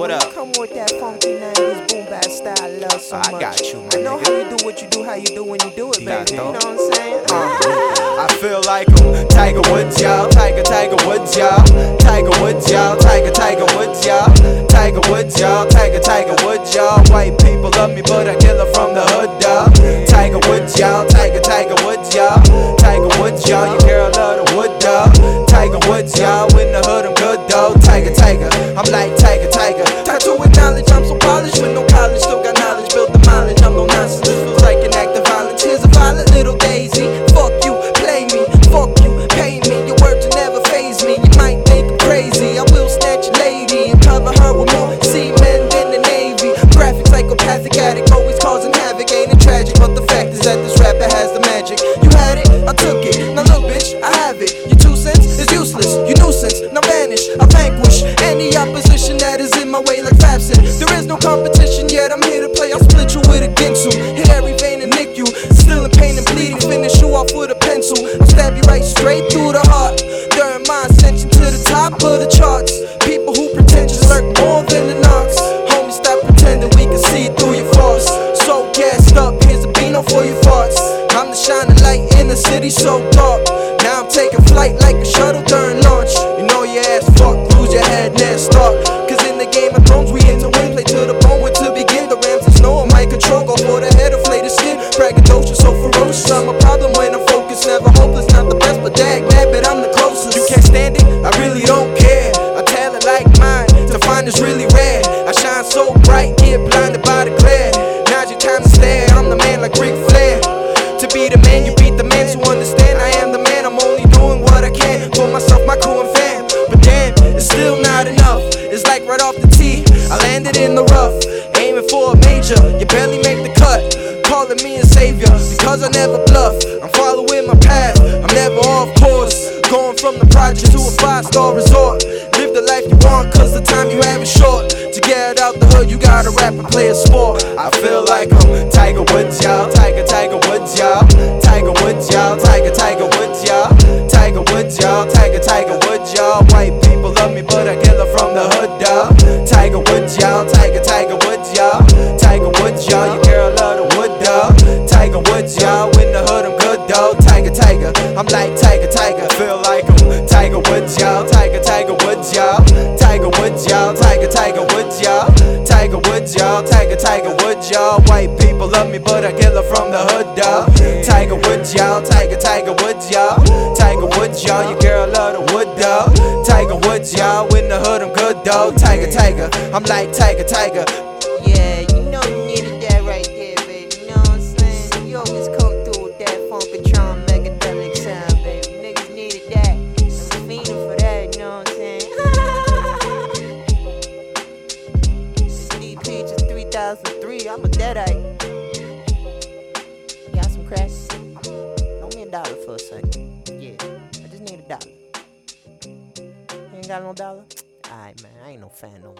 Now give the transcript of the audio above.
What up? Come with that funky 90s boom bap style I love so I much. got you, my I know nigga. how you do what you do, how you do when you do it, baby. Dato. You know what I'm saying? Uh, I feel like I'm Tiger Woods, y'all. Tiger, Tiger Woods, y'all. Tiger Woods, y'all. Vanquish any opposition that is in my way, like Fabson. There is no competition yet. I'm here to play. I'll split you with a ginsu. Hit every vein and nick you. Still in pain and bleeding. Finish you off with a pencil. I'll stab you right straight through the heart. During my ascension to the top of the charts. People who pretend pretentious lurk more than the knocks. Homie, stop pretending we can see through your faults. So gassed up, here's a beano for your farts. I'm the shining light in the city so dark. Now I'm taking flight like a shuttle during but but I'm the closest. You can't stand it, I really don't care. A talent like mine, to find is really rare. I shine so bright, get blinded by the glare. Now's your time to stare, I'm the man like Ric Flair. To be the man, you beat the man to understand. I am the man, I'm only doing what I can for myself, my crew, and fam. But damn, it's still not enough. It's like right off the tee, I landed in the rough, aiming for a major. You barely make the cut, calling me a savior because I never from the to a five star resort. Live the life you want, cause the time you have is short. To get out the hood, you gotta rap and play a sport. I feel like I'm Tiger Woods, y'all. Tiger, Tiger Woods, y'all. Tiger Woods, y'all. Tiger, Tiger Woods, y'all. Tiger Woods, y'all. Tiger, Tiger Woods, y'all. White people love me, but I kill her from the hood, dog. Tiger Woods, y'all. Tiger, Tiger Woods, y'all. Tiger Woods, y'all. Your girl love the wood, dog. Tiger Woods, y'all. In the hood, I'm good, dog. Tiger, Tiger. I'm like me, but I kill her from the hood, dog. Tiger Woods, y'all. Tiger, Tiger Woods, y'all. Tiger Woods, y'all. Your girl love the wood, dog. Tiger Woods, y'all. In the hood, I'm good, dog. Tiger, Tiger. I'm like Tiger, Tiger. Yeah, you know you needed that right there, baby. You know what I'm saying? You always come through with that Funkatron megadelic sound, baby. Niggas needed that. I'm fiending for that, you know what I'm saying? Steve Peaches 3003, I'm a deadite. Crack? Loan me a dollar for a second. Yeah, I just need a dollar. You ain't got no dollar? Alright, man, I ain't no fan no more.